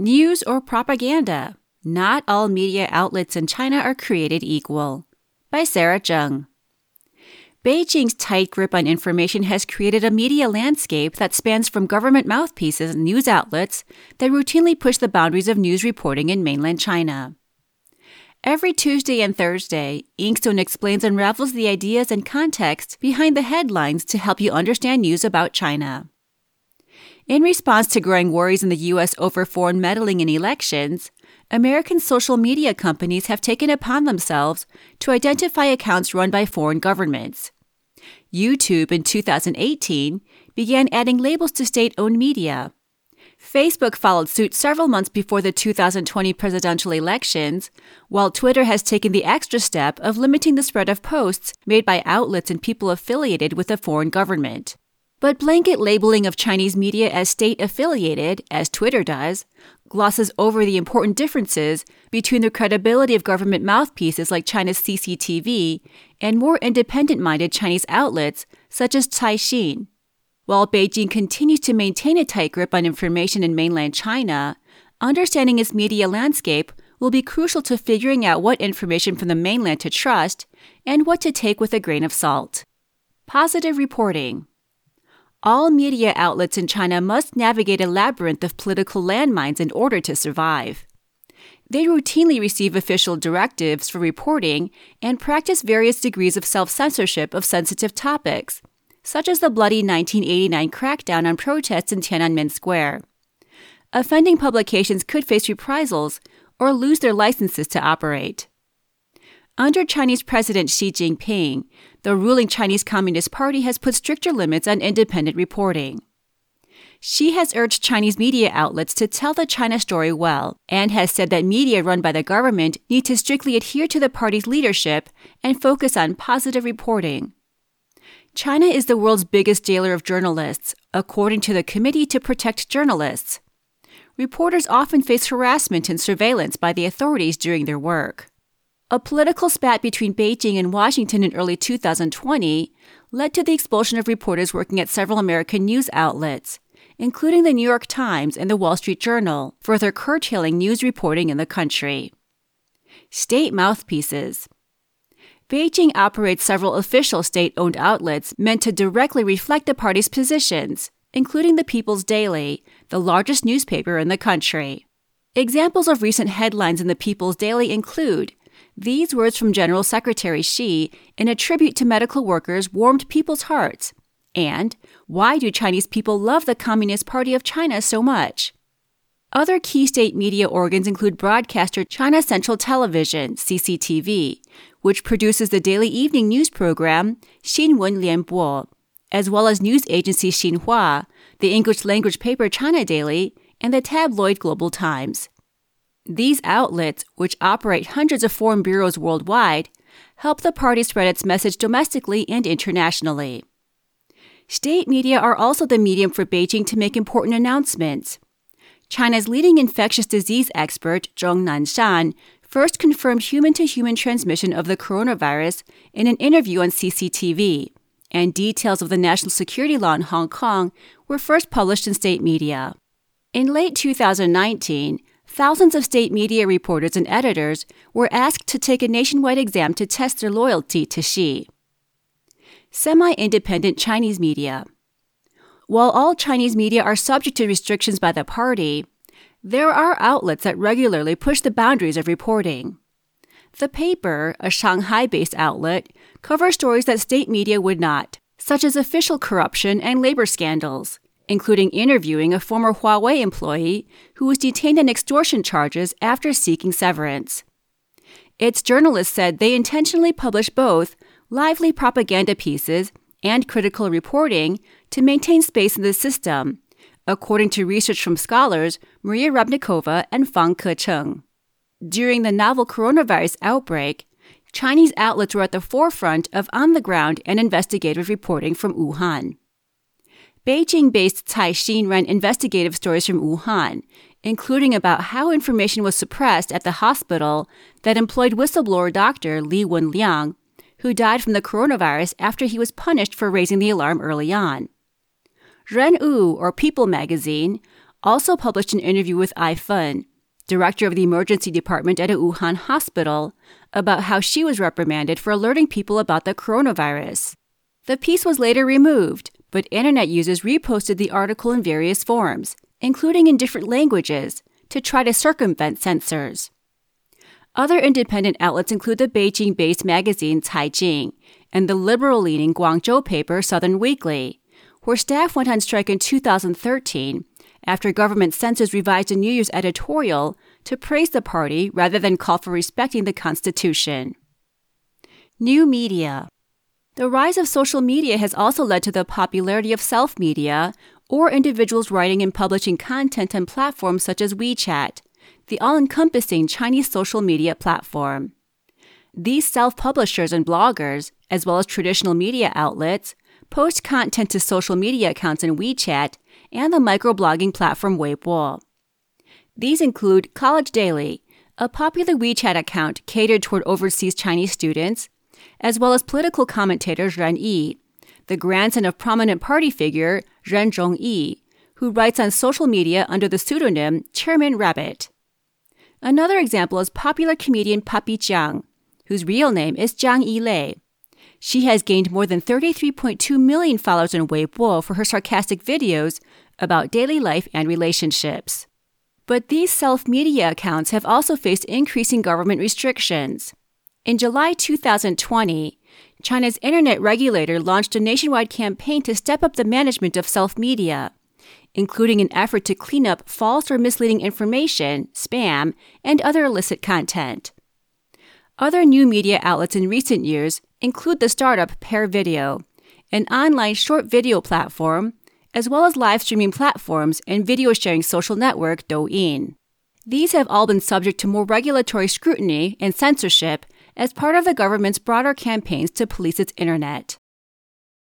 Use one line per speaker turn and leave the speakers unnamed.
News or propaganda? Not all media outlets in China are created equal. By Sarah Zheng. Beijing's tight grip on information has created a media landscape that spans from government mouthpieces and news outlets that routinely push the boundaries of news reporting in mainland China. Every Tuesday and Thursday, Inkstone explains and unravels the ideas and context behind the headlines to help you understand news about China. In response to growing worries in the U.S. over foreign meddling in elections, American social media companies have taken upon themselves to identify accounts run by foreign governments. YouTube in 2018 began adding labels to state owned media. Facebook followed suit several months before the 2020 presidential elections, while Twitter has taken the extra step of limiting the spread of posts made by outlets and people affiliated with a foreign government. But blanket labeling of Chinese media as state affiliated, as Twitter does, glosses over the important differences between the credibility of government mouthpieces like China's CCTV and more independent minded Chinese outlets such as Caixin. While Beijing continues to maintain a tight grip on information in mainland China, understanding its media landscape will be crucial to figuring out what information from the mainland to trust and what to take with a grain of salt. Positive reporting. All media outlets in China must navigate a labyrinth of political landmines in order to survive. They routinely receive official directives for reporting and practice various degrees of self censorship of sensitive topics, such as the bloody 1989 crackdown on protests in Tiananmen Square. Offending publications could face reprisals or lose their licenses to operate. Under Chinese President Xi Jinping, the ruling Chinese Communist Party has put stricter limits on independent reporting. Xi has urged Chinese media outlets to tell the China story well and has said that media run by the government need to strictly adhere to the party's leadership and focus on positive reporting. China is the world's biggest jailer of journalists, according to the Committee to Protect Journalists. Reporters often face harassment and surveillance by the authorities during their work. A political spat between Beijing and Washington in early 2020 led to the expulsion of reporters working at several American news outlets, including the New York Times and the Wall Street Journal, further curtailing news reporting in the country. State mouthpieces. Beijing operates several official state owned outlets meant to directly reflect the party's positions, including the People's Daily, the largest newspaper in the country. Examples of recent headlines in the People's Daily include these words from General Secretary Xi in a tribute to medical workers warmed people's hearts. And why do Chinese people love the Communist Party of China so much? Other key state media organs include broadcaster China Central Television, CCTV, which produces the daily evening news program Xinwen Lianbo, as well as news agency Xinhua, the English language paper China Daily, and the tabloid Global Times. These outlets, which operate hundreds of foreign bureaus worldwide, help the party spread its message domestically and internationally. State media are also the medium for Beijing to make important announcements. China's leading infectious disease expert, Zhong Nanshan, first confirmed human to human transmission of the coronavirus in an interview on CCTV, and details of the national security law in Hong Kong were first published in state media. In late 2019, thousands of state media reporters and editors were asked to take a nationwide exam to test their loyalty to Xi. Semi independent Chinese media. While all Chinese media are subject to restrictions by the party, there are outlets that regularly push the boundaries of reporting. The paper, a Shanghai based outlet, covers stories that state media would not, such as official corruption and labor scandals, including interviewing a former Huawei employee who was detained on extortion charges after seeking severance. Its journalists said they intentionally published both lively propaganda pieces and critical reporting to maintain space in the system, according to research from scholars Maria Repnikova and Fang Kecheng. During the novel coronavirus outbreak, Chinese outlets were at the forefront of on the ground and investigative reporting from Wuhan. Beijing based Caixin ran investigative stories from Wuhan, including about how information was suppressed at the hospital that employed whistleblower doctor Li Wenliang, who died from the coronavirus after he was punished for raising the alarm early on. Ren Wu, or People magazine, also published an interview with Ai Fen, director of the emergency department at a Wuhan hospital, about how she was reprimanded for alerting people about the coronavirus. The piece was later removed, but internet users reposted the article in various forms, including in different languages, to try to circumvent censors. Other independent outlets include the Beijing based magazine Caijing and the liberal leaning Guangzhou paper Southern Weekly, where staff went on strike in 2013 after government censors revised a New Year's editorial to praise the party rather than call for respecting the Constitution. New media. The rise of social media has also led to the popularity of self media, or individuals writing and publishing content on platforms such as WeChat, the all encompassing Chinese social media platform. These self publishers and bloggers, as well as traditional media outlets, post content to social media accounts in WeChat and the microblogging platform Weibo. These include College Daily, a popular WeChat account catered toward overseas Chinese students, as well as political commentator Ren Yi, the grandson of prominent party figure Ren Zhongyi, who writes on social media under the pseudonym Chairman Rabbit. Another example is popular comedian Papi Jiang, whose real name is Zhang Yilei. She has gained more than 33.2 million followers on Weibo for her sarcastic videos about daily life and relationships. But these self media accounts have also faced increasing government restrictions. In July 2020, China's internet regulator launched a nationwide campaign to step up the management of self media, including an effort to clean up false or misleading information, spam, and other illicit content. Other new media outlets in recent years include the startup Pear Video, an online short video platform, as well as live streaming platforms and video sharing social network Douyin. These have all been subject to more regulatory scrutiny and censorship as part of the government's broader campaigns to police its internet.